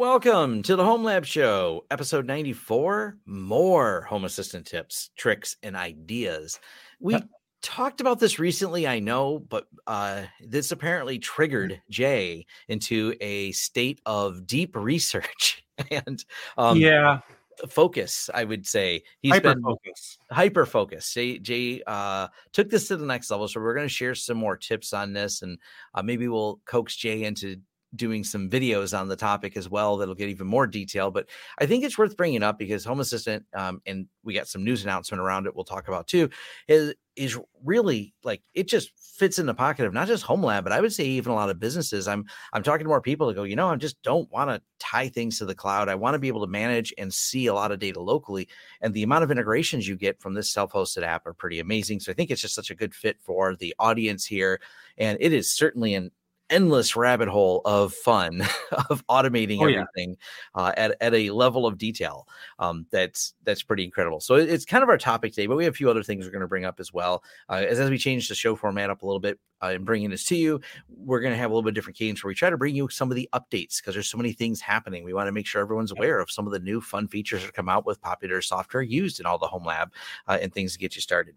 Welcome to the Home Lab Show, episode 94. More home assistant tips, tricks, and ideas. We talked about this recently, I know, but uh, this apparently triggered Jay into a state of deep research and um, yeah, focus. I would say he's hyper been focus, hyper focus. Jay, Jay uh, took this to the next level, so we're going to share some more tips on this, and uh, maybe we'll coax Jay into doing some videos on the topic as well that'll get even more detail. But I think it's worth bringing up because Home Assistant, um, and we got some news announcement around it. We'll talk about too. Is is really like it just fits in the pocket of not just Home Lab, but I would say even a lot of businesses. I'm I'm talking to more people to go. You know, I just don't want to tie things to the cloud. I want to be able to manage and see a lot of data locally. And the amount of integrations you get from this self-hosted app are pretty amazing. So I think it's just such a good fit for the audience here, and it is certainly an endless rabbit hole of fun of automating oh, everything yeah. uh, at, at a level of detail um, that's that's pretty incredible. So it's kind of our topic today, but we have a few other things we're going to bring up as well. Uh, as, as we change the show format up a little bit uh, and bringing this to you, we're going to have a little bit different cadence where we try to bring you some of the updates because there's so many things happening. We want to make sure everyone's aware of some of the new fun features that come out with popular software used in all the home lab uh, and things to get you started.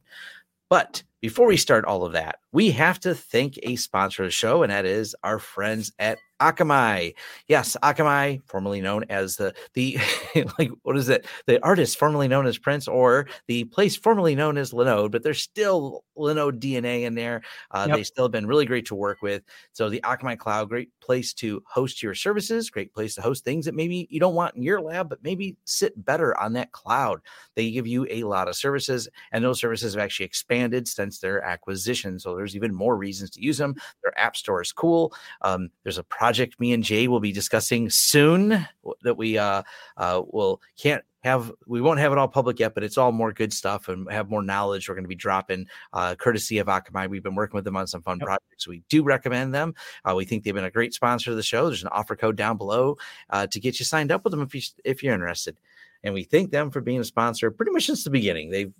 But before we start all of that, we have to thank a sponsor of the show, and that is our friends at Akamai. Yes, Akamai, formerly known as the the like what is it? The artist formerly known as Prince, or the place formerly known as Linode, but there's still Linode DNA in there. Uh, yep. They still have been really great to work with. So the Akamai Cloud, great place to host your services, great place to host things that maybe you don't want in your lab, but maybe sit better on that cloud. They give you a lot of services, and those services have actually expanded since their acquisition. So there's even more reasons to use them. Their app store is cool. Um, there's a project me and Jay will be discussing soon that we uh, uh, will can't have we won't have it all public yet, but it's all more good stuff and have more knowledge. We're going to be dropping uh, courtesy of Akamai. We've been working with them on some fun yep. projects. We do recommend them. Uh, we think they've been a great sponsor of the show. There's an offer code down below uh, to get you signed up with them if you if you're interested. And we thank them for being a sponsor pretty much since the beginning. They've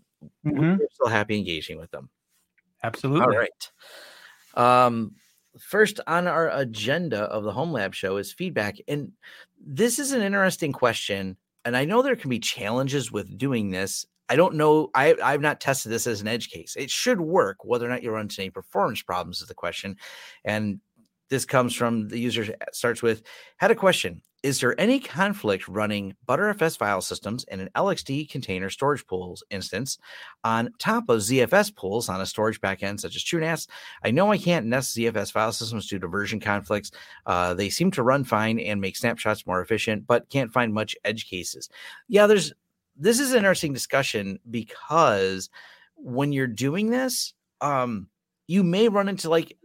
mm-hmm. we're still happy engaging with them. Absolutely. All right. Um, first on our agenda of the home lab show is feedback and this is an interesting question and i know there can be challenges with doing this. I don't know I, i've not tested this as an edge case. It should work whether or not you run into any performance problems is the question and this comes from the user starts with had a question is there any conflict running Btrfs file systems in an LXD container storage pools instance on top of ZFS pools on a storage backend such as TrueNAS? I know I can't nest ZFS file systems due to version conflicts. Uh, they seem to run fine and make snapshots more efficient, but can't find much edge cases. Yeah, there's this is an interesting discussion because when you're doing this, um, you may run into like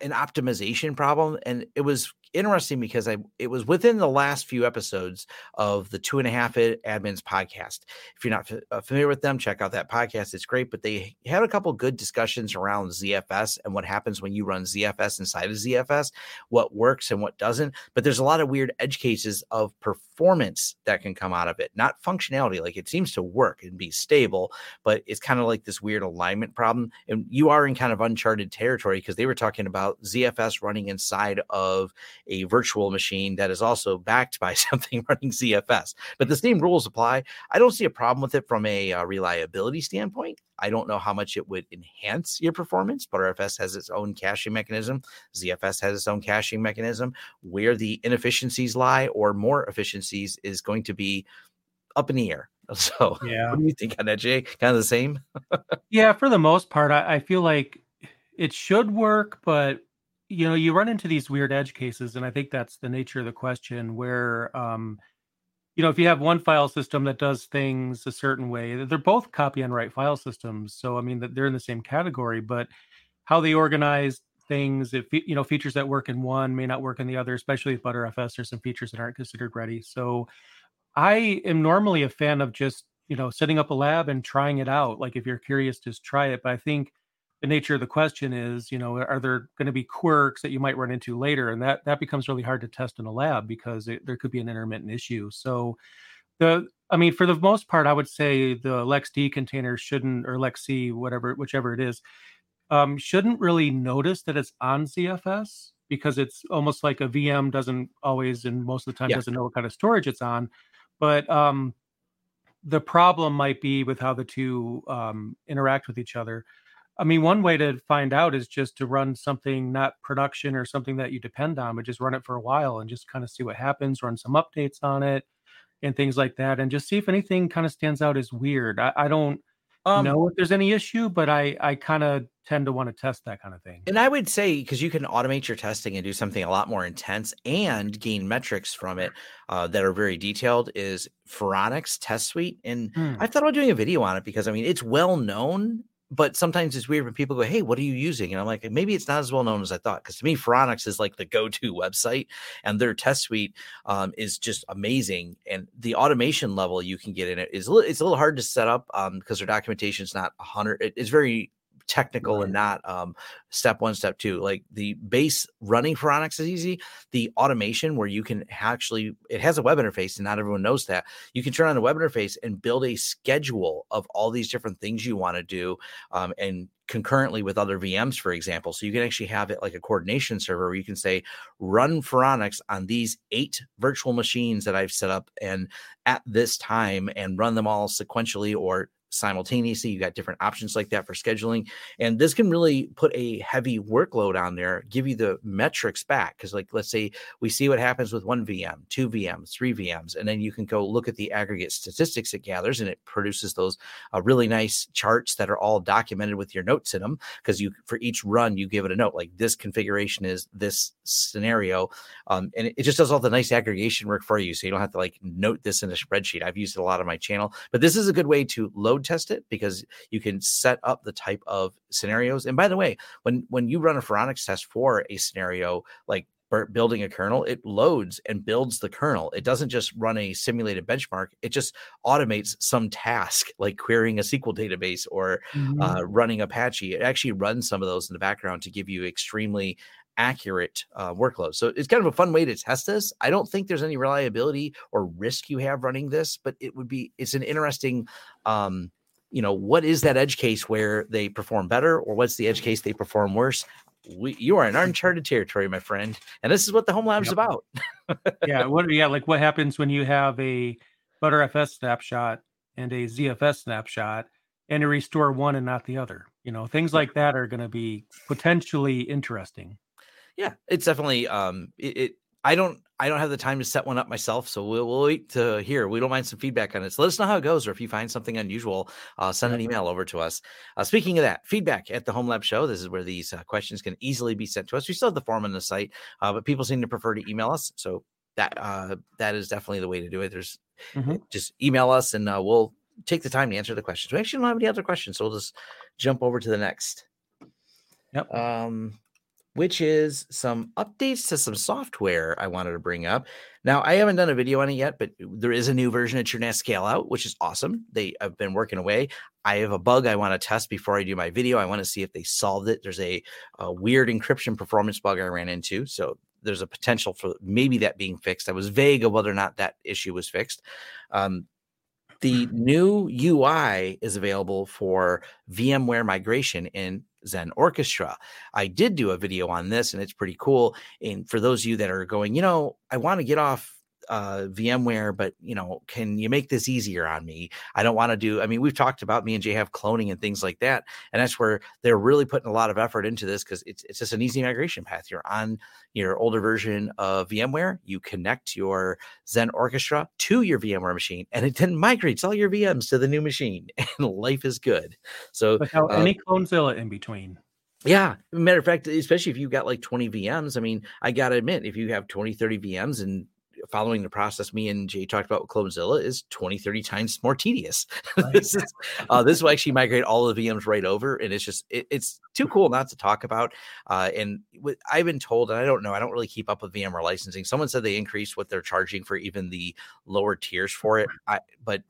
an optimization problem and it was interesting because I it was within the last few episodes of the two and a half admins podcast. If you're not f- uh, familiar with them, check out that podcast. It's great, but they had a couple good discussions around ZFS and what happens when you run ZFS inside of ZFS, what works and what doesn't. But there's a lot of weird edge cases of performance that can come out of it, not functionality. Like it seems to work and be stable, but it's kind of like this weird alignment problem. And you are in kind of uncharted territory because they were talking about ZFS running inside of a virtual machine that is also backed by something running ZFS. But the same rules apply. I don't see a problem with it from a uh, reliability standpoint. I don't know how much it would enhance your performance. Btrfs has its own caching mechanism. ZFS has its own caching mechanism. Where the inefficiencies lie or more efficiencies is going to be up in the air. So, yeah, what do you think on that, Jay? Kind of the same. yeah, for the most part, I, I feel like it should work, but you know you run into these weird edge cases and i think that's the nature of the question where um you know if you have one file system that does things a certain way they're both copy on write file systems so i mean they're in the same category but how they organize things if you know features that work in one may not work in the other especially with btrfs there's some features that aren't considered ready so i am normally a fan of just you know setting up a lab and trying it out like if you're curious just try it but i think the nature of the question is, you know, are there going to be quirks that you might run into later, and that that becomes really hard to test in a lab because it, there could be an intermittent issue. So, the I mean, for the most part, I would say the LXD container shouldn't, or LXC whatever, whichever it is, um, shouldn't really notice that it's on ZFS because it's almost like a VM doesn't always and most of the time Yeah. doesn't know what kind of storage it's on. But um, the problem might be with how the two um, interact with each other. I mean, one way to find out is just to run something not production or something that you depend on, but just run it for a while and just kind of see what happens, run some updates on it and things like that, and just see if anything kind of stands out as weird. I, I don't Um, know if there's any issue, but I I kind of tend to want to test that kind of thing. And I would say because you can automate your testing and do something a lot more intense and gain metrics from it uh, that are very detailed is Phoronix Test Suite. And Hmm. I thought about doing a video on it because I mean it's well known, but sometimes it's weird when people go, "Hey, what are you using?" And I'm like, maybe it's not as well known as I thought. Because to me, Phoronix is like the go-to website, and their test suite um, is just amazing. And the automation level you can get in it is a little, it's a little hard to set up because their documentation is not a hundred. It, it's very technical and not um, step one, step two. Like the base running Phoronix is easy. The automation where you can actually, it has a web interface and not everyone knows that. You can turn on the web interface and build a schedule of all these different things you want to do um, and concurrently with other VMs, for example. So you can actually have it like a coordination server where you can say, run Phoronix on these eight virtual machines that I've set up and at this time and run them all sequentially or simultaneously. You got different options like that for scheduling. And this can really put a heavy workload on there, give you the metrics back. Because, like, let's say we see what happens with one VM, two VMs, three VMs, and then you can go look at the aggregate statistics it gathers and it produces those uh, really nice charts that are all documented with your notes in them. Because you, for each run, you give it a note like this configuration is this scenario. Um, and it, it just does all the nice aggregation work for you. So you don't have to like note this in a spreadsheet. I've used it a lot on my channel, but this is a good way to load test it because you can set up the type of scenarios. And by the way, when when you run a Phoronix test for a scenario like building a kernel, it loads and builds the kernel. It doesn't just run a simulated benchmark. It just automates some task like querying a SQL database or Mhm. uh, running Apache. It actually runs some of those in the background to give you extremely accurate uh, workload. So it's kind of a fun way to test this. I don't think there's any reliability or risk you have running this, but it would be it's an interesting um, you know, what is that edge case where they perform better or what's the edge case they perform worse? We, you are in uncharted territory, my friend. And this is what the home lab's Yep. about. yeah, what yeah, like what happens when you have a Btrfs snapshot and a ZFS snapshot and you restore one and not the other. You know, things like that are going to be potentially interesting. Yeah, it's definitely um it, it I don't I don't have the time to set one up myself, so we'll, we'll wait to hear. We don't mind some feedback on it. So let us know how it goes, or if you find something unusual, uh, send an email over to us. Uh, speaking of that, feedback at the Home Lab Show. This is where these uh, questions can easily be sent to us. We still have the form on the site, uh, but people seem to prefer to email us. So that uh, that is definitely the way to do it. There's Mhm. just email us, and uh, we'll take the time to answer the questions. We actually don't have any other questions, so we'll just jump over to the next. Yep. Um, which is some updates to some software I wanted to bring up. Now, I haven't done a video on it yet, but there is a new version of TrueNAS Scale Out, which is awesome. They have been working away. I have a bug I want to test before I do my video. I want to see if they solved it. There's a, a weird encryption performance bug I ran into. So there's a potential for maybe that being fixed. I was vague of whether or not that issue was fixed. Um, the new UI is available for VMware migration in Xen Orchestra. I did do a video on this and it's pretty cool. And for those of you that are going, you know, I want to get off uh, VMware, but you know, can you make this easier on me? I don't want to do. I mean, we've talked about me and Jay have cloning and things like that, and that's where they're really putting a lot of effort into this because it's it's just an easy migration path. You're on your older version of VMware, you connect your Xen Orchestra to your VMware machine, and it then migrates all your VMs to the new machine, and life is good. So Without uh, any Clonezilla in between. yeah. Matter of fact, especially if you've got like 20 VMs, I mean, I got to admit, if you have 20, 30 VMs and following the process me and Jay talked about with Clonezilla is 20, 30 times more tedious. Right. this, is, uh, this will actually migrate all the VMs right over. And it's just, it, it's too cool not to talk about. Uh, and with, I've been told, and I don't know, I don't really keep up with VMware licensing. Someone said they increased what they're charging for even the lower tiers for it. I, but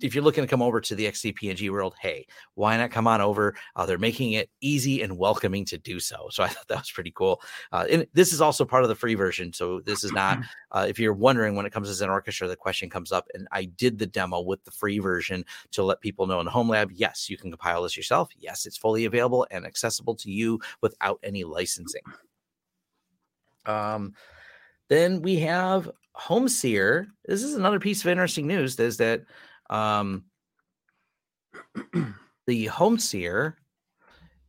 if you're looking to come over to the XCP-ng world, hey, why not come on over? Uh, they're making it easy and welcoming to do so. So I thought that was pretty cool. Uh, and this is also part of the free version. So this is not, uh, if you're wondering when it comes to Xen Orchestra, the question comes up. And I did the demo with the free version to let people know in the Home Lab, yes, you can compile this yourself. Yes, it's fully available and accessible to you without any licensing. Um, then we have HomeSeer. This is another piece of interesting news. Is that um, the HomeSeer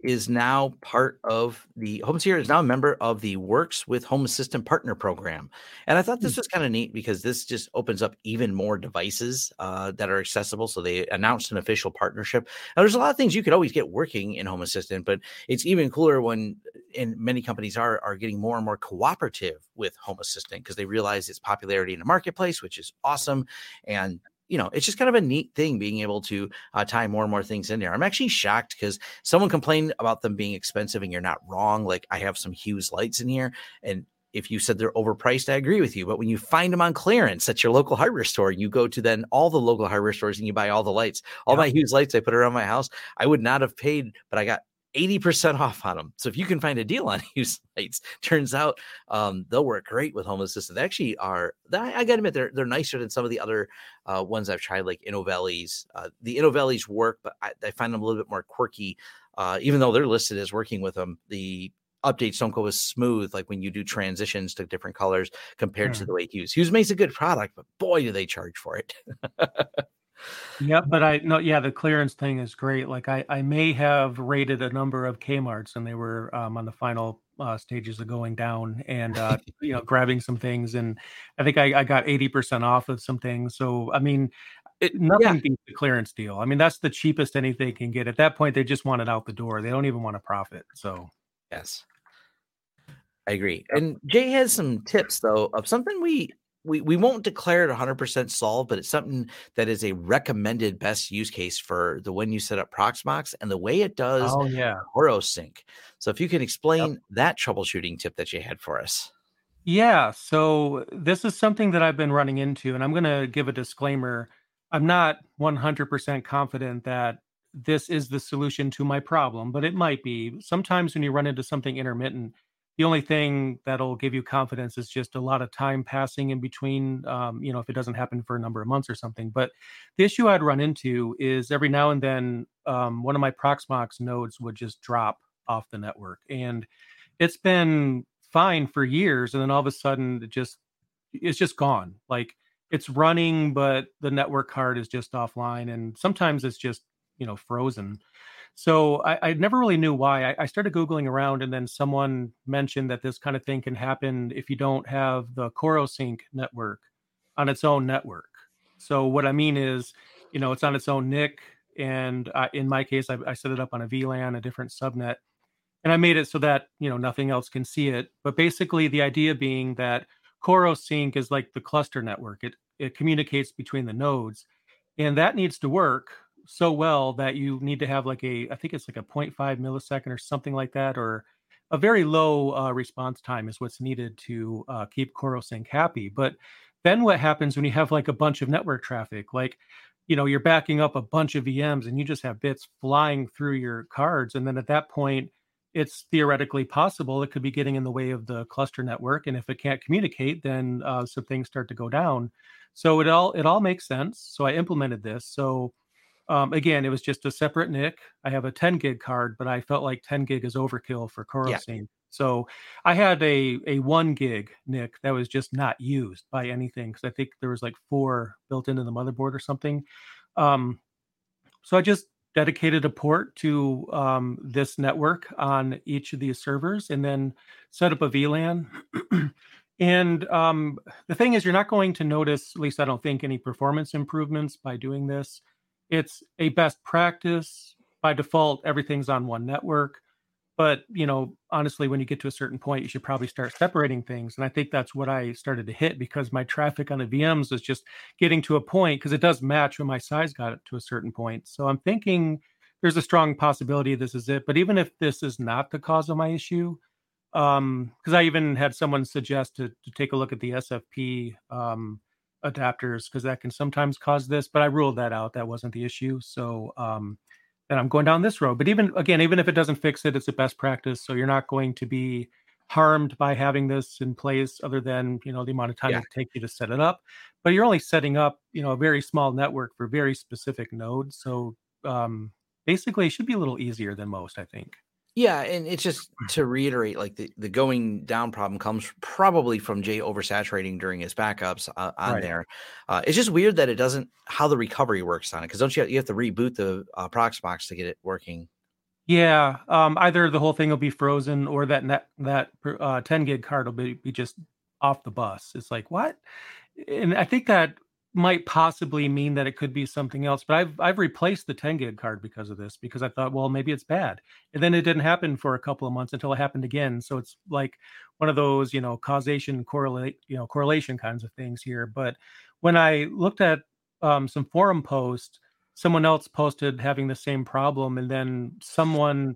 is now part of the HomeSeer is now a member of the Works with Home Assistant Partner Program, and I thought this hmm. was kind of neat because this just opens up even more devices uh, that are accessible. So they announced an official partnership. Now, there's a lot of things you could always get working in Home Assistant, but it's even cooler when, and many companies are are getting more and more cooperative with Home Assistant because they realize its popularity in the marketplace, which is awesome, and you know, it's just kind of a neat thing being able to uh, tie more and more things in there. I'm actually shocked because someone complained about them being expensive, and you're not wrong. Like I have some Hughes lights in here, and if you said they're overpriced, I agree with you. But when you find them on clearance at your local hardware store, you go to then all the local hardware stores and you buy all the lights. All yeah. my Hughes lights I put around my house, I would not have paid, but I got 80% off on them. So if you can find a deal on Hughes lights, turns out um, they'll work great with Home Assistant. They actually are, I gotta admit, they're, they're nicer than some of the other uh, ones I've tried, like Inovellis. Uh, the Inovellis work, but I, I, find them a little bit more quirky, uh, even though they're listed as working with them. The updates don't go as smooth, like when you do transitions to different colors compared to the way Hughes. Hughes makes a good product, but boy, do they charge for it. Yeah, but I no, yeah, the clearance thing is great. Like I, I may have rated a number of Kmart's and they were um, on the final uh, stages of going down and uh, you know grabbing some things, and I think I, I got eighty percent off of some things. So I mean, it, nothing yeah. beats the clearance deal. I mean, that's the cheapest anything can get. At that point, they just want it out the door. They don't even want to profit. So yes, I agree. And Jay has some tips though of something we we, we won't declare it 100% solved, but it's something that is a recommended best use case for the when you set up Proxmox and the way it does oh, yeah. CoroSync. So if you can explain yep. that troubleshooting tip that you had for us. Yeah, so this is something that I've been running into, and I'm going to give a disclaimer. I'm not 100% confident that this is the solution to my problem, but it might be. Sometimes when you run into something intermittent, the only thing that'll give you confidence is just a lot of time passing in between um, you know if it doesn't happen for a number of months or something. But the issue i'd run into is every now and then um, one of my proxmox nodes would just drop off the network and it's been fine for years and then all of a sudden it just it's just gone. Like it's running but the network card is just offline and sometimes it's just you know frozen so I, I never really knew why. I, I, started Googling around, and then someone mentioned that this kind of thing can happen if you don't have the CoroSync network on its own network. So what I mean is, you know, it's on its own NIC, and I, in my case, I, I set it up on a VLAN, a different subnet, and I made it so that you know nothing else can see it. But basically, the idea being that CoroSync is like the cluster network. It it communicates between the nodes, and that needs to work so well that you need to have like a I think it's like a 0.5 millisecond or something like that, or a very low uh, response time is what's needed to uh, keep CoroSync happy. But then what happens when you have like a bunch of network traffic, like you know you're backing up a bunch of VMs and you just have bits flying through your cards, and then at that point it's theoretically possible it could be getting in the way of the cluster network and if it can't communicate then uh, some things start to go down. So it all it all makes sense. So i implemented this. So um, again, it was just a separate NIC. I have a 10 gig card, but I felt like 10 gig is overkill for CoroSync. Yeah. So I had a a one gig NIC that was just not used by anything because I think there was like four built into the motherboard or something. Um, so I just dedicated a port to um, this network on each of these servers and then set up a VLAN. and um, the thing is, you're not going to notice, at least I don't think, any performance improvements by doing this it's a best practice. By default everything's on one network. But you know honestly when you get to a certain point you should probably start separating things. And i think that's what i started to hit because my traffic on the vms is just getting to a point because it does match when my size got to a certain point. So i'm thinking there's a strong possibility this is it. But even if this is not the cause of my issue um because i even had someone suggest to, to take a look at the sfp um adapters because that can sometimes cause this, but I ruled that out. That wasn't the issue. So um, then I'm going down this road. But even again, even if it doesn't fix it, it's a best practice. So you're not going to be harmed by having this in place other than you know the amount of time yeah. it takes you to set it up but you're only setting up you know a very small network for very specific nodes so um basically it should be a little easier than most i think Yeah, and it's just to reiterate, like the, the going down problem comes probably from Jay oversaturating during his backups uh, on right. there. Uh, it's just weird that it doesn't how the recovery works on it because don't you have, you have to reboot the uh, Proxmox to get it working? Yeah, um, either the whole thing will be frozen or that net, that uh, 10 gig card will be, be just off the bus. It's like what? And I think that might possibly mean that it could be something else. But I've I've replaced the 10 gig card because of this because I thought, well, maybe it's bad. And then it didn't happen for a couple of months until it happened again. So it's like one of those, you know, causation correlate, you know, correlation kinds of things here. But when I looked at um, some forum posts, someone else posted having the same problem, and then someone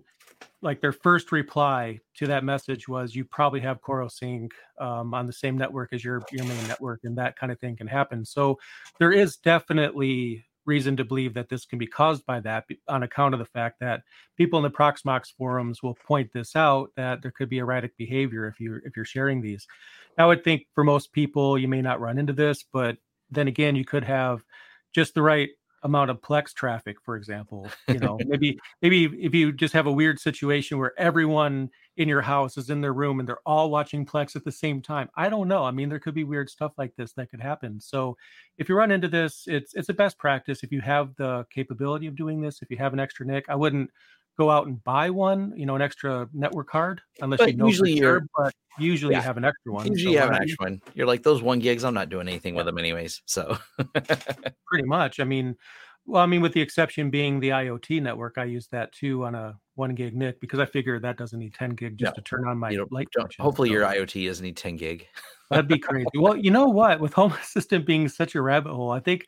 like their first reply to that message was you probably have CoroSync um, on the same network as your your main network and that kind of thing can happen. So there is definitely reason to believe that this can be caused by that on account of the fact that people in the proxmox forums will point this out that there could be erratic behavior if you if you're sharing these. I would think for most people you may not run into this but then again you could have just the right amount of plex traffic for example you know maybe maybe if you just have a weird situation where everyone in your house is in their room and they're all watching plex at the same time i don't know i mean there could be weird stuff like this that could happen. So if you run into this it's it's a best practice if you have the capability of doing this if you have an extra nic i wouldn't go out and buy one, you know, an extra network card, unless but you know usually you're, sure, but usually yeah, you have an extra one. Usually so you have an extra one. You're like those one gigs. I'm not doing anything yeah. with them anyways. So pretty much. I mean, well, I mean, with the exception being the IoT network, I use that too on a one gig NIC because I figure that doesn't need 10 gig just to turn on my light. Hopefully, so. your IoT doesn't need 10 gig. That'd be crazy. well, you know what? With Home Assistant being such a rabbit hole, I think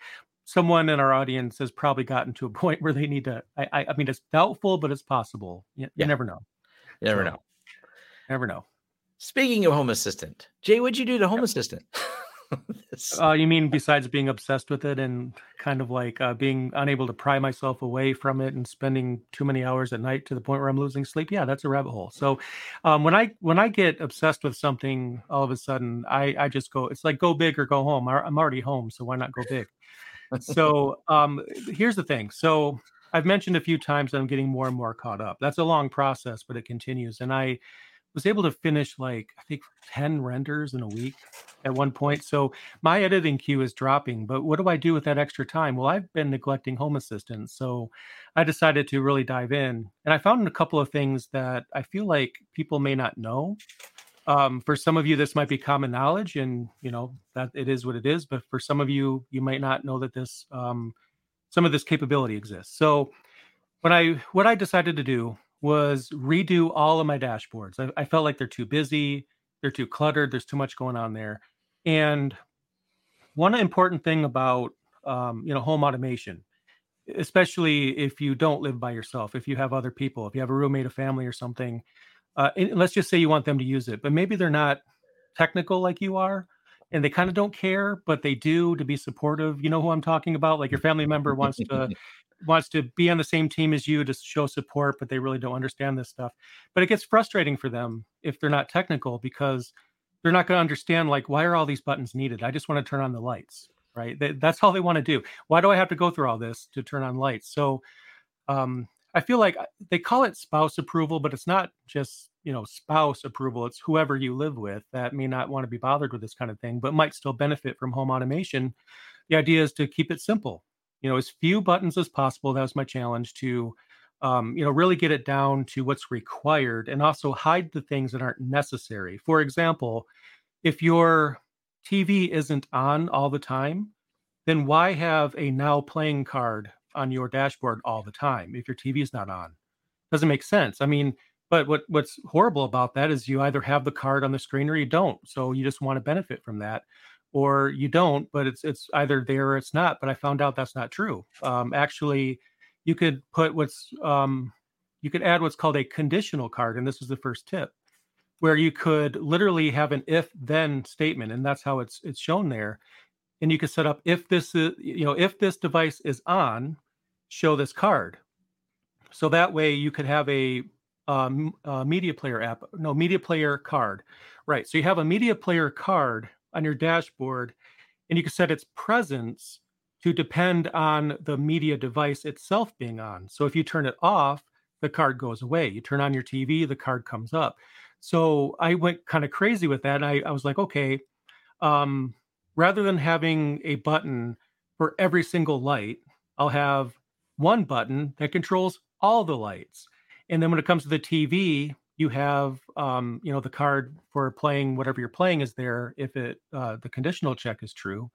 someone in our audience has probably gotten to a point where they need to. I, I, I mean, it's doubtful, but it's possible. You, yeah. you never know. You never so, know. Never know. Speaking of Home Assistant, Jay, what'd you do to Home Assistant? uh, you mean besides being obsessed with it and kind of like uh, being unable to pry myself away from it and spending too many hours at night to the point where I'm losing sleep? Yeah, that's a rabbit hole. So um, when I when I get obsessed with something, all of a sudden I I just go. It's like go big or go home. I'm already home, so why not go big? So um, here's the thing. So I've mentioned a few times that I'm getting more and more caught up. That's a long process, but it continues. And I was able to finish like I think 10 renders in a week at one point. So my editing queue is dropping, but what do I do with that extra time? Well, I've been neglecting Home Assistant. So I decided to really dive in. And I found a couple of things that I feel like people may not know um, for some of you this might be common knowledge and you know that it is what it is but for some of you you might not know that this um, some of this capability exists. So what i what i decided to do was redo all of my dashboards. I, I felt like they're too busy they're too cluttered there's too much going on there. And one important thing about um, you know home automation especially if you don't live by yourself if you have other people if you have a roommate a family or something uh, let's just say you want them to use it, but maybe they're not technical like you are, and they kind of don't care, but they do to be supportive. You know who I'm talking about? Like your family member wants to wants to be on the same team as you to show support, but they really don't understand this stuff. But it gets frustrating for them if they're not technical because they're not going to understand like why are all these buttons needed? I just want to turn on the lights, right? They, that's all they want to do. Why do I have to go through all this to turn on lights? So um, I feel like uh, they call it spouse approval, but it's not just you know spouse approval. It's whoever you live with that may not want to be bothered with this kind of thing, but might still benefit from home automation. The idea is to keep it simple. You know, as few buttons as possible. That was my challenge to, um, you know, really get it down to what's required, and also hide the things that aren't necessary. For example, if your TV isn't on all the time, then why have a now playing card on your dashboard all the time if your TV is not on. Doesn't make sense. I mean, but what what's horrible about that is you either have the card on the screen or you don't. So you just want to benefit from that, or you don't, but it's it's either there or it's not. But I found out that's not true. Um, actually, you could put what's um, you could add what's called a conditional card, and this is the first tip, where you could literally have an if then statement, and that's how it's it's shown there and you can set up if this is you know if this device is on show this card so that way you could have a, um, a media player app no media player card right so you have a media player card on your dashboard and you can set its presence to depend on the media device itself being on so if you turn it off the card goes away. You turn on your TV, the card comes up. So I went kind of crazy with that. I, I was like, okay, um, rather than having a button for every single light, I'll have one button that controls all the lights. And then when it comes to the TV, you have um, you know the card for playing whatever you're playing is there if it uh, the conditional check is true.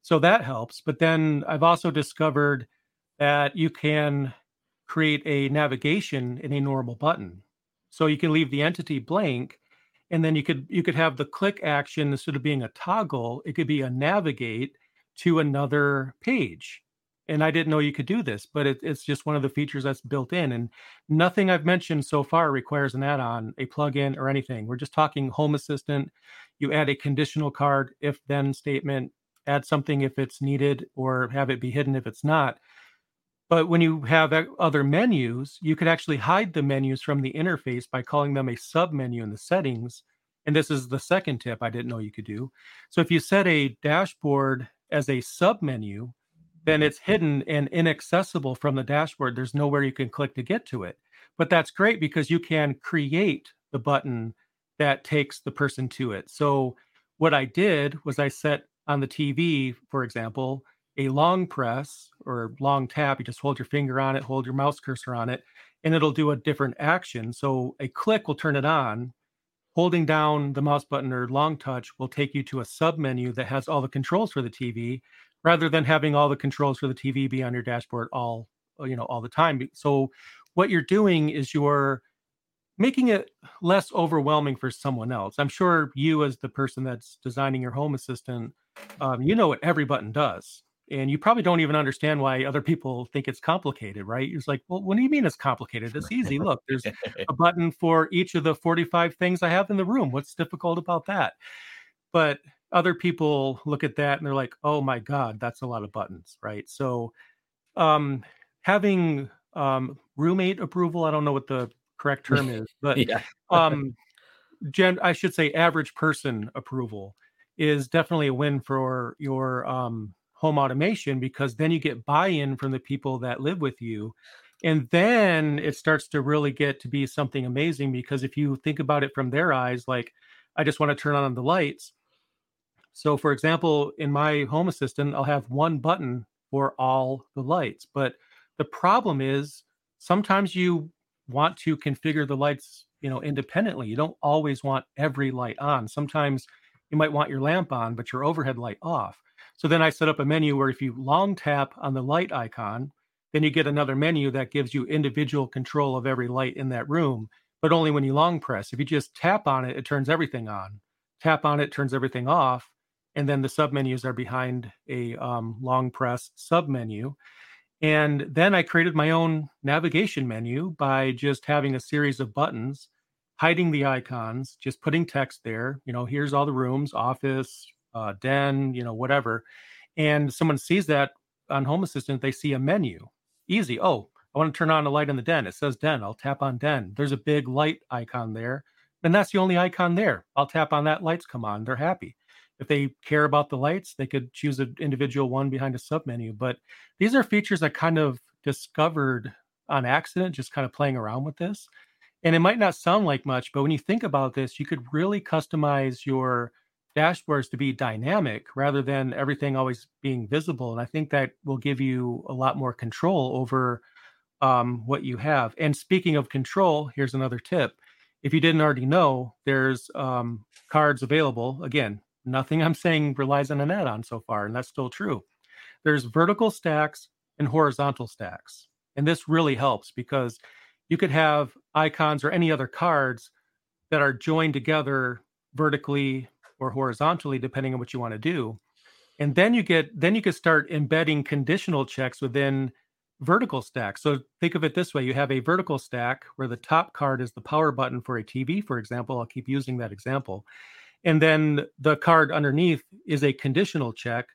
So that helps. But then I've also discovered that you can create a navigation in a normal button. So you can leave the entity blank and then you could you could have the click action instead of being a toggle, it could be a navigate to another page. And I didn't know you could do this, but it, it's just one of the features that's built in. And nothing I've mentioned so far requires an add-on, a plugin, or anything. We're just talking Home Assistant. You add a conditional card if then statement, add something if it's needed, or have it be hidden if it's not. But when you have other menus, you could actually hide the menus from the interface by calling them a sub menu in the settings. And this is the second tip I didn't know you could do. So if you set a dashboard as a sub menu, then it's hidden and inaccessible from the dashboard. There's nowhere you can click to get to it. But that's great because you can create the button that takes the person to it. So what I did was I set on the TV, for example, a long press or long tap. You just hold your finger on it, hold your mouse cursor on it, and it'll do a different action. So a click will turn it on. Holding down the mouse button or long touch will take you to a sub menu that has all the controls for the TV rather than having all the controls for the TV be on your dashboard all you know all the time. So what you're doing is you're making it less overwhelming for someone else. I'm sure you as the person that's designing your home assistant, um, you know what every button does and you probably don't even understand why other people think it's complicated, right? It's like, well, what do you mean it's complicated? It's easy. Look, there's a button for each of the 45 things I have in the room. What's difficult about that? But other people look at that and they're like, oh my God, that's a lot of buttons, right? So um, having um, roommate approval, I don't know what the correct term is, but yeah. um, gen, I should say average person approval is definitely a win for your um, home automation because then you get buy-in from the people that live with you and then it starts to really get to be something amazing because if you think about it from their eyes like i just want to turn on the lights. So for example in my home assistant i'll have one button for all the lights but the problem is sometimes you want to configure the lights you know independently. You don't always want every light on. Sometimes you might want your lamp on but your overhead light off so then I set up a menu where if you long tap on the light icon, then you get another menu that gives you individual control of every light in that room, but only when you long press. If you just tap on it, it turns everything on. Tap on it, turns everything off. And then the sub menus are behind a um, long press sub menu. And then I created my own navigation menu by just having a series of buttons, hiding the icons, just putting text there. You know, here's all the rooms, office, uh, den, you know, whatever, and someone sees that on Home Assistant, they see a menu. Easy. Oh, I want to turn on a light in the den. It says den. I'll tap on den. There's a big light icon there. And that's the only icon there. I'll tap on that, lights come on. They're happy. If they care about the lights, they could choose an individual one behind a sub menu. But these are features I kind of discovered on accident, just kind of playing around with this. And it might not sound like much, but when you think about this, you could really customize your dashboards to be dynamic rather than everything always being visible. And I think that will give you a lot more control over um, what you have. And speaking of control, here's another tip. If you didn't already know, there's um, cards available. Again, nothing I'm saying relies on an add on so far, and that's still true. There's vertical stacks and horizontal stacks. And this really helps because you could have icons or any other cards that are joined together vertically or horizontally, depending on what you want to do. And then you get then you can start embedding conditional checks within vertical stacks. So think of it this way: you have a vertical stack where the top card is the power button for a TV, for example. I'll keep using that example. And then the card underneath is a conditional check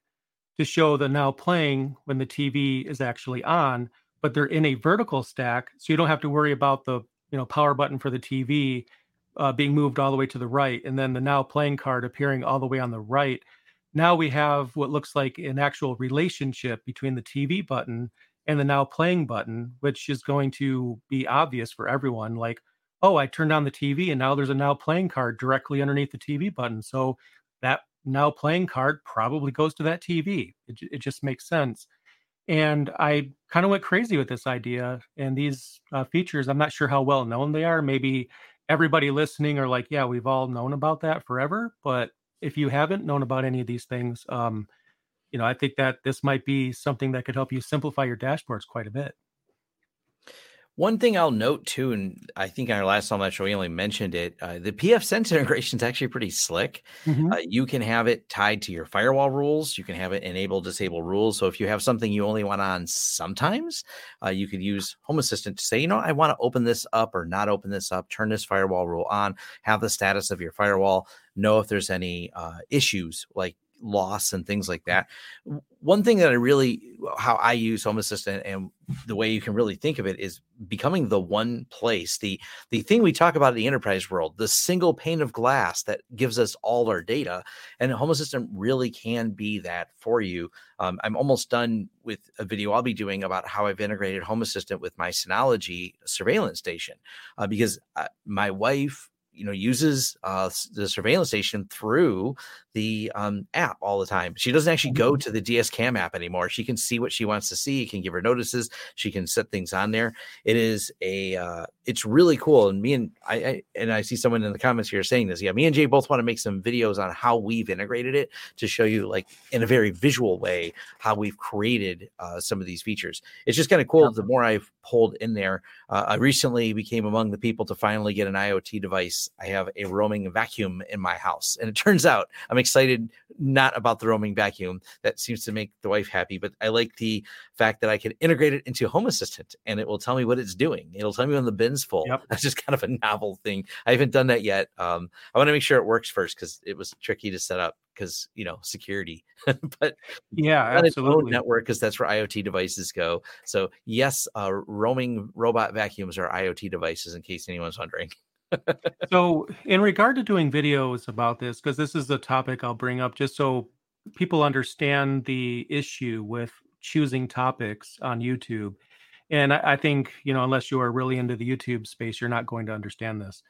to show the now playing when the TV is actually on, but they're in a vertical stack. So you don't have to worry about the you know power button for the TV uh, being moved all the way to the right, and then the now playing card appearing all the way on the right. Now we have what looks like an actual relationship between the TV button and the now playing button, which is going to be obvious for everyone. Like, oh, I turned on the TV and now there's a now playing card directly underneath the TV button. So that now playing card probably goes to that TV. It, it just makes sense. And I kind of went crazy with this idea and these uh, features. I'm not sure how well known they are. Maybe everybody listening are like, yeah, we've all known about that forever. But if you haven't known about any of these things, um, you know, I think that this might be something that could help you simplify your dashboards quite a bit. One thing I'll note too, and I think in our last on that show we only mentioned it, uh, the pfSense integration is actually pretty slick. Mm-hmm. Uh, you can have it tied to your firewall rules. You can have it enable disable rules. So if you have something you only want on sometimes, uh, you could use Home Assistant to say, you know, I want to open this up or not open this up. Turn this firewall rule on. Have the status of your firewall. Know if there's any uh, issues like loss and things like that. One thing that I really, how I use Home Assistant and the way you can really think of it is becoming the one place, the the thing we talk about in the enterprise world, the single pane of glass that gives us all our data. And Home Assistant really can be that for you. Um, I'm almost done with a video I'll be doing about how I've integrated Home Assistant with my Synology surveillance station uh, because uh, my wife you know uses uh, the surveillance station through the um, app all the time. She doesn't actually go mm-hmm. to the DS Cam app anymore. She can see what she wants to see. can give her notices. She can set things on there. It is a uh, it's really cool. And me and I, I, and I see someone in the comments here saying this. Yeah, me and Jay both want to make some videos on how we've integrated it to show you like in a very visual way how we've created uh, some of these features. It's just kind of cool. Yeah. The more I've pulled in there, uh, I recently became among the people to finally get an IoT device. I have a roaming vacuum in my house, and it turns out I'm excited not about the roaming vacuum. That seems to make the wife happy, but I like the fact that I can integrate it into Home Assistant and it will tell me what it's doing. It'll tell me when the bin's full. Yep. That's just kind of a novel thing. I haven't done that yet. Um, I want to make sure it works first because it was tricky to set up because you know security. but yeah, absolutely. network because that's where IoT devices go. So yes, uh, roaming robot vacuums are IoT devices. In case anyone's wondering. So in regard to doing videos about this because this is a topic i'll bring up just so people understand the issue with choosing topics on youtube. And I, I, think you know unless you are really into the youtube space you're not going to understand this.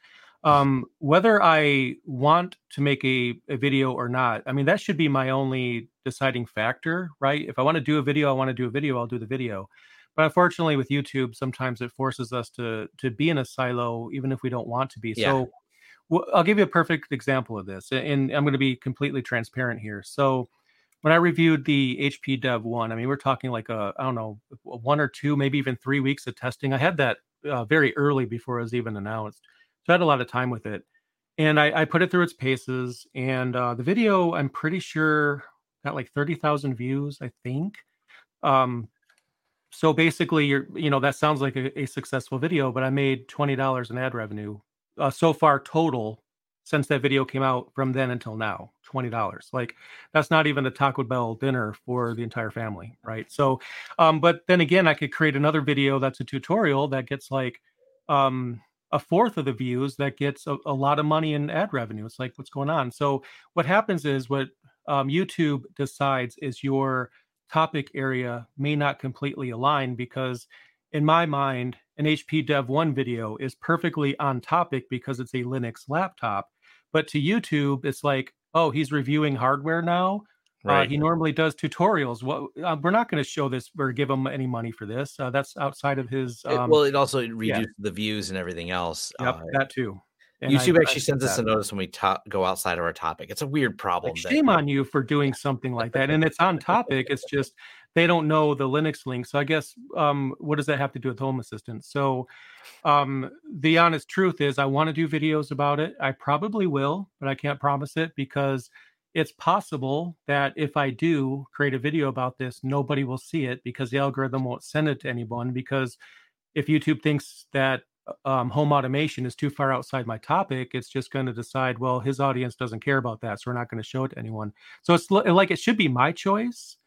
Um, whether i want to make a, a video or not i mean that should be my only deciding factor right? If i want to do a video i want to do a video i'll do the video but unfortunately, with YouTube, sometimes it forces us to to be in a silo, even if we don't want to be. Yeah. So, well, I'll give you a perfect example of this, and I'm going to be completely transparent here. So, when I reviewed the HP Dev One, I mean, we're talking like a I don't know one or two, maybe even three weeks of testing. I had that uh, very early before it was even announced, so I had a lot of time with it. And I, I put it through its paces, and uh, the video I'm pretty sure got like thirty thousand views, I think. Um, so basically you're you know that sounds like a, a successful video but i made $20 in ad revenue uh, so far total since that video came out from then until now $20 like that's not even a taco bell dinner for the entire family right? So um but then again i could create another video that's a tutorial that gets like um a fourth of the views that gets a, a lot of money in ad revenue. It's like what's going on? So what happens is what um, youtube decides is your topic area may not completely align because in my mind an hp dev 1 video is perfectly on topic because it's a linux laptop but to youtube it's like oh he's reviewing hardware now uh, right. Uh, he normally does tutorials. What uh, we're not going to show this or give him any money for this. Uh, that's outside of his. Um, it, well, it also reduces yeah. the views and everything else. Yep, uh, that too. YouTube I, actually I sends us a notice when we ta- go outside of our topic. It's a weird problem. Like, shame on you for doing something like that. And it's on topic. It's just they don't know the Linux link. So I guess um, what does that have to do with Home Assistant? So um, the honest truth is, I want to do videos about it. I probably will, but I can't promise it because it's possible that if I do create a video about this, nobody will see it because the algorithm won't send it to anyone. Because if YouTube thinks that um, home automation is too far outside my topic, it's just going to decide, well, his audience doesn't care about that, so we're not going to show it to anyone. So it's like it should be my choice,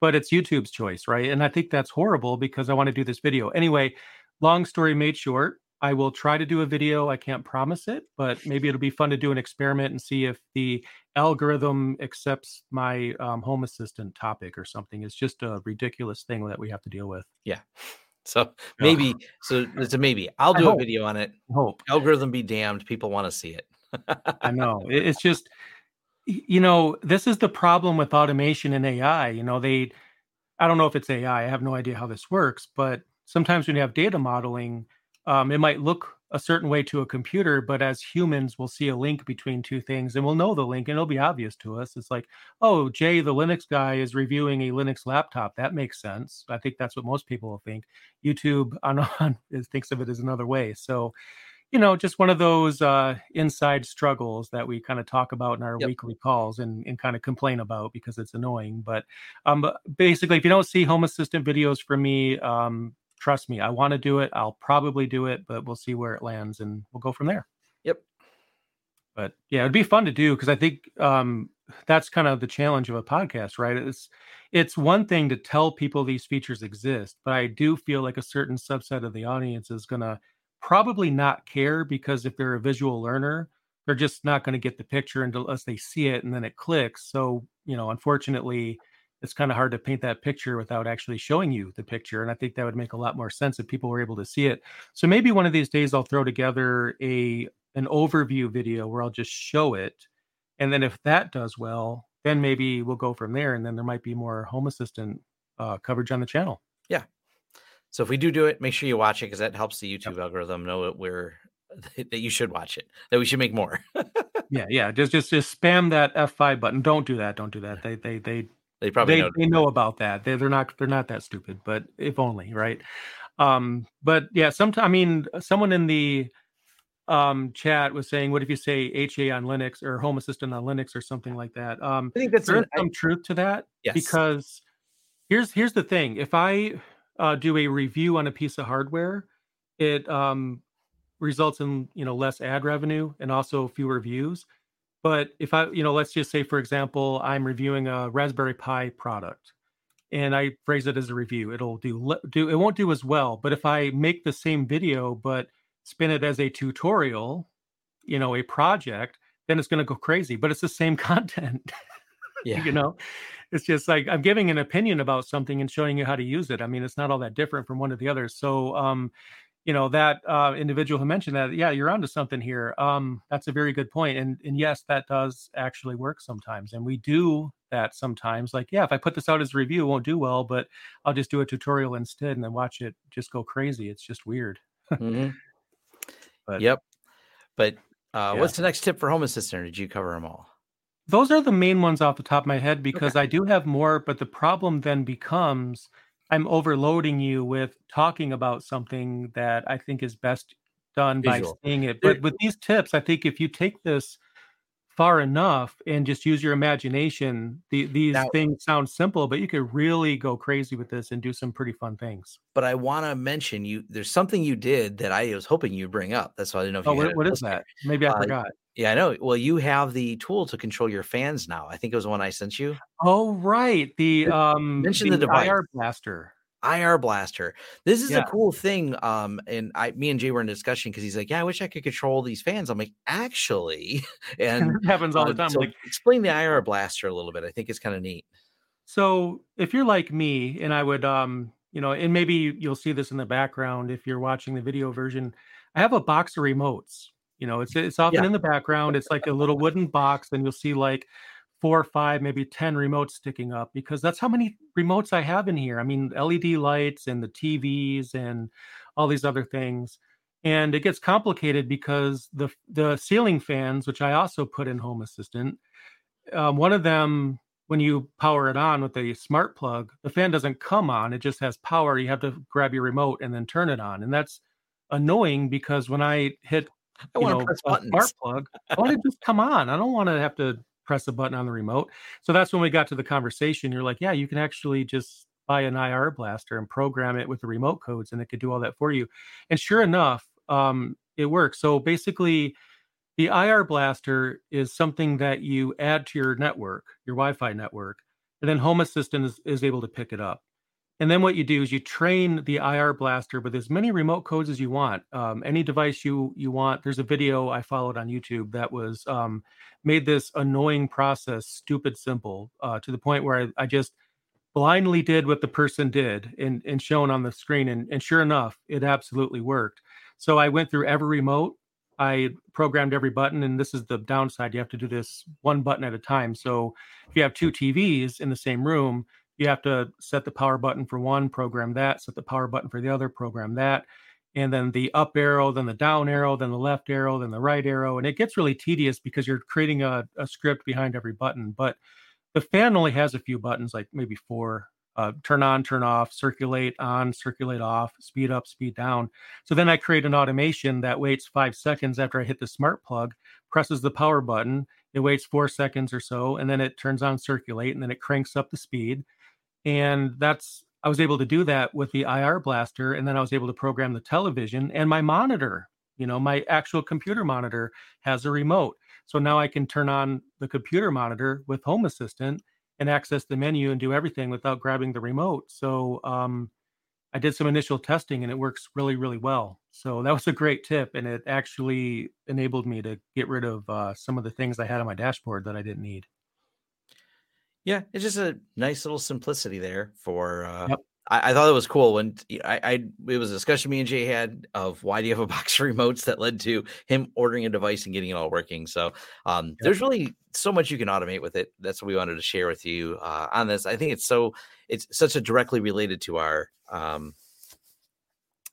but it's YouTube's choice, right? And I think that's horrible because I want to do this video anyway. Long story made short, I will try to do a video. I can't promise it, but maybe it'll be fun to do an experiment and see if the algorithm accepts my um, home assistant topic or something. It's just a ridiculous thing that we have to deal with. Yeah. So maybe, so it's a maybe. I'll do a video on it. I hope. Algorithm be damned. People want to see it. I know. It's just, you know, this is the problem with automation and AI. You know, they, I don't know if it's AI. I have no idea how this works, but sometimes when you have data modeling, um, it might look a certain way to a computer, but as humans, we'll see a link between two things and we'll know the link and it'll be obvious to us. It's like, oh, Jay, the Linux guy, is reviewing a Linux laptop. That makes sense. I think that's what most people will think. YouTube on, on thinks of it as another way. So, you know, just one of those uh, inside struggles that we kind of talk about in our yep. weekly calls and, and kind of complain about because it's annoying. But um, basically, if you don't see Home Assistant videos from me, um, trust me, I want to do it. I'll probably do it, but we'll see where it lands and we'll go from there. Yep. But yeah, it'd be fun to do because I think um, that's kind of the challenge of a podcast, right? It's it's one thing to tell people these features exist, but I do feel like a certain subset of the audience is gonna probably not care because if they're a visual learner, they're just not going to get the picture unless they see it and then it clicks. So, you know, unfortunately, it's kind of hard to paint that picture without actually showing you the picture. And I think that would make a lot more sense if people were able to see it. So maybe one of these days I'll throw together a an overview video where I'll just show it. And then if that does well, then maybe we'll go from there. And then there might be more Home Assistant uh, coverage on the channel. Yeah. So if we do do it, make sure you watch it because that helps the YouTube yep. algorithm know that we're that you should watch it. That we should make more. yeah, yeah. Just just just spam that F5 button. Don't do that. Don't do that. They they they they probably they, know, they know about that. They, they're not they're not that stupid, but if only, right? Um, but yeah, sometimes I mean, someone in the um chat was saying, what if you say HA on Linux or Home Assistant on Linux or something like that? Um, I think that's there's some truth to that yes. because here's here's the thing: if I uh, do a review on a piece of hardware, it um results in you know less ad revenue and also fewer views but if I, you know, let's just say, for example, I'm reviewing a Raspberry Pi product and I phrase it as a review, it'll do, do, it won't do as well. But if I make the same video, but spin it as a tutorial, you know, a project, then it's going to go crazy, but it's the same content. yeah. you know, it's just like I'm giving an opinion about something and showing you how to use it. I mean, it's not all that different from one to the other. So, um, you know that uh, individual who mentioned that yeah you're onto something here um, that's a very good point and and yes that does actually work sometimes and we do that sometimes like yeah if i put this out as a review it won't do well but i'll just do a tutorial instead and then watch it just go crazy it's just weird mm-hmm. but, yep but uh, yeah. what's the next tip for home assistant did you cover them all those are the main ones off the top of my head because okay. i do have more but the problem then becomes I'm overloading you with talking about something that I think is best done Visual. by seeing it. But with these tips, I think if you take this far enough and just use your imagination, the, these now, things sound simple, but you could really go crazy with this and do some pretty fun things. But I want to mention you. There's something you did that I was hoping you'd bring up. That's why I didn't know. If oh, what, what is that? Maybe I uh, forgot. Yeah, I know. Well, you have the tool to control your fans now. I think it was the one I sent you. Oh, right. The um mention the, the device. IR blaster. IR blaster. This is yeah. a cool thing. Um, and I, me and Jay were in discussion because he's like, "Yeah, I wish I could control these fans." I'm like, "Actually," and it happens all uh, the time. So like, explain the IR blaster a little bit. I think it's kind of neat. So, if you're like me, and I would, um, you know, and maybe you'll see this in the background if you're watching the video version. I have a box of remotes you know, it's it's often yeah. in the background. It's like a little wooden box, and you'll see like four, five, maybe 10 remotes sticking up because that's how many remotes I have in here. I mean, LED lights and the TVs and all these other things. And it gets complicated because the the ceiling fans, which I also put in Home Assistant, um, one of them, when you power it on with a smart plug, the fan doesn't come on. It just has power. You have to grab your remote and then turn it on. And that's annoying because when I hit I you know, a smart plug. I want to just come on. I don't want to have to press a button on the remote. So that's when we got to the conversation. You're like, yeah, you can actually just buy an IR blaster and program it with the remote codes, and it could do all that for you. And sure enough, um, it works. So basically, the IR blaster is something that you add to your network, your Wi-Fi network, and then Home Assistant is, is able to pick it up. And then what you do is you train the IR blaster with as many remote codes as you want. Um, any device you you want. There's a video I followed on YouTube that was um, made this annoying process stupid simple uh, to the point where I, I, just blindly did what the person did and, and shown on the screen. And, and sure enough, it absolutely worked. So I went through every remote. I programmed every button, and this is the downside. You have to do this one button at a time. So if you have two TVs in the same room, you have to set the power button for one, program that, set the power button for the other, program that, and then the up arrow, then the down arrow, then the left arrow, then the right arrow. And it gets really tedious because you're creating a, a script behind every button. But the fan only has a few buttons, like maybe four. Uh, turn on, turn off, circulate on, circulate off, speed up, speed down. So then I create an automation that waits five seconds after I hit the smart plug, presses the power button. It waits four seconds or so, and then it turns on circulate, and then it cranks up the speed and that's I was able to do that with the IR blaster, and then I was able to program the television and my monitor. You know, my actual computer monitor has a remote, so now I can turn on the computer monitor with Home Assistant and access the menu and do everything without grabbing the remote. So um, I did some initial testing, and it works really, really well. So that was a great tip, and it actually enabled me to get rid of uh, some of the things I had on my dashboard that I didn't need. Yeah, it's just a nice little simplicity there for. Uh, yep. I, I, thought it was cool when I, I it was a discussion me and Jay had of why do you have a box of remotes that led to him ordering a device and getting it all working. So um, yep. there's really so much you can automate with it. That's what we wanted to share with you uh, on this. I think it's so it's such a directly related to our um,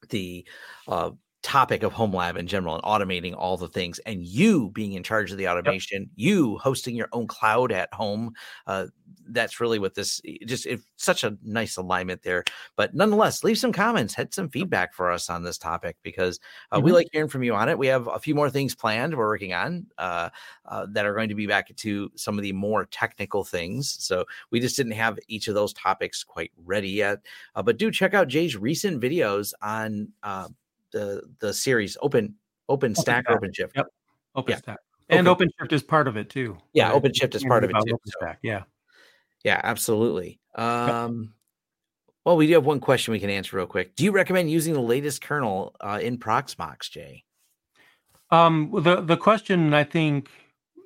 the uh, topic of home lab in general and automating all the things and you being in charge of the automation yep. you hosting your own cloud at home uh, that's really what this just such a nice alignment there. But nonetheless leave some comments had some feedback for us on this topic because uh, mm-hmm. we like hearing from you on it. We have a few more things planned we're working on uh, uh, that are going to be back to some of the more technical things. So we just didn't have each of those topics quite ready yet. Uh, but do check out jay's recent videos on uh, the the series open OpenStack open shift. Yep. Open yeah. and open. OpenShift is part of it too yeah right? OpenShift is part of it too yeah. Yeah absolutely. Um well we do have one question we can answer real quick. Do you recommend using the latest kernel uh, in proxmox jay? Um the the question i think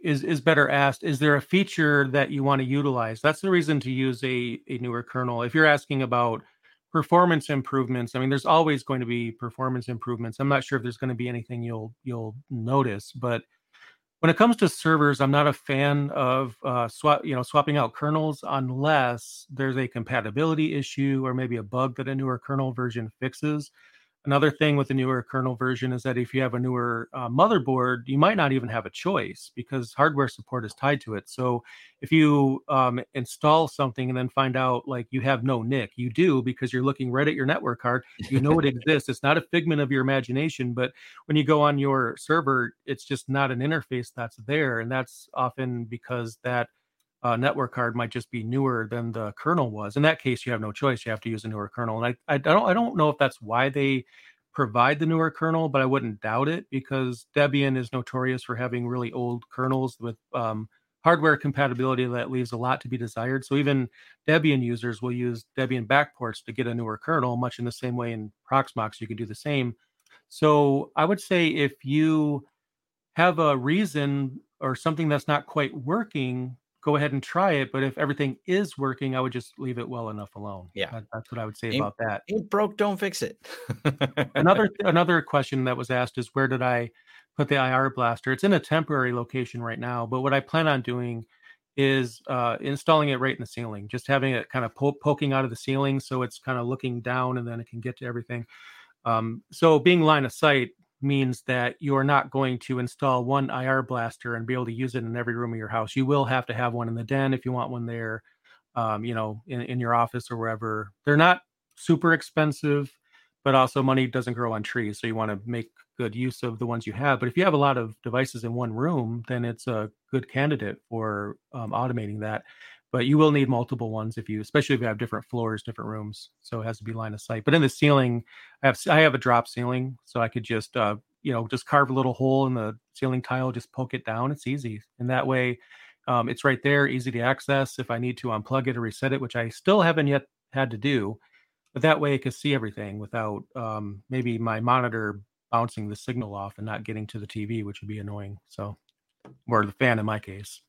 is is better asked is there a feature that you want to utilize? That's the reason to use a a newer kernel. If you're asking about performance improvements i mean there's always going to be performance improvements i'm not sure if there's going to be anything you'll you'll notice but when it comes to servers i'm not a fan of uh, swap you know swapping out kernels unless there's a compatibility issue or maybe a bug that a newer kernel version fixes Another thing with the newer kernel version is that if you have a newer uh, motherboard, you might not even have a choice because hardware support is tied to it. So if you um, install something and then find out like you have no NIC, you do because you're looking right at your network card. You know it exists. It's not a figment of your imagination, but when you go on your server, it's just not an interface that's there, and that's often because that uh, network card might just be newer than the kernel was. In that case, you have no choice; you have to use a newer kernel. And I, I don't, I don't know if that's why they provide the newer kernel, but I wouldn't doubt it because Debian is notorious for having really old kernels with um, hardware compatibility that leaves a lot to be desired. So even Debian users will use Debian backports to get a newer kernel, much in the same way in Proxmox you can do the same. So I would say if you have a reason or something that's not quite working go ahead and try it. But if everything is working, I would just leave it well enough alone. Yeah, that, that's what I would say ain't, about that. Ain't broke, don't fix it. another another question that was asked is where did I put the IR blaster? It's in a temporary location right now, but what I plan on doing is uh, installing it right in the ceiling, just having it kind of po- poking out of the ceiling, so it's kind of looking down, and then it can get to everything. Um, so being line of sight, means that you're not going to install one IR blaster and be able to use it in every room of your house. You will have to have one in the den if you want one there, um, you know, in, in your office or wherever. They're not super expensive, but also money doesn't grow on trees. So you want to make good use of the ones you have. But if you have a lot of devices in one room, then it's a good candidate for um, automating that but you will need multiple ones if you especially if you have different floors different rooms so it has to be line of sight but in the ceiling i have i have a drop ceiling so i could just uh you know just carve a little hole in the ceiling tile just poke it down it's easy and that way um, it's right there easy to access if i need to unplug it or reset it which i still haven't yet had to do but that way i can see everything without um, maybe my monitor bouncing the signal off and not getting to the TV, which would be annoying. So, or the fan in my case.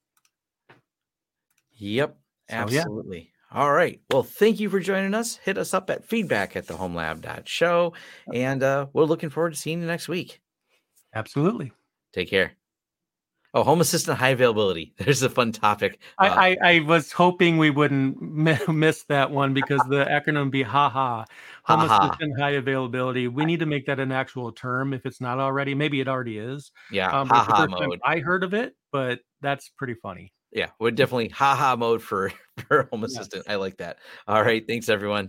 Yep, so, absolutely. Yeah. All right. Well, thank you for joining us. Hit us up at feedback at the homelab.show. And uh, we're looking forward to seeing you next week. Absolutely. Take care. Oh, Home Assistant high availability. There's a fun topic. Uh, I, I, I, was hoping we wouldn't miss that one because the acronym be HAHA. Home ha-ha. Assistant high availability. We need to make that an actual term if it's not already. Maybe it already is. Yeah. Um, ha-ha mode. I heard of it, but that's pretty funny. Yeah, we're definitely haha mode for for Home Assistant. Yes. I like that. All right, thanks everyone.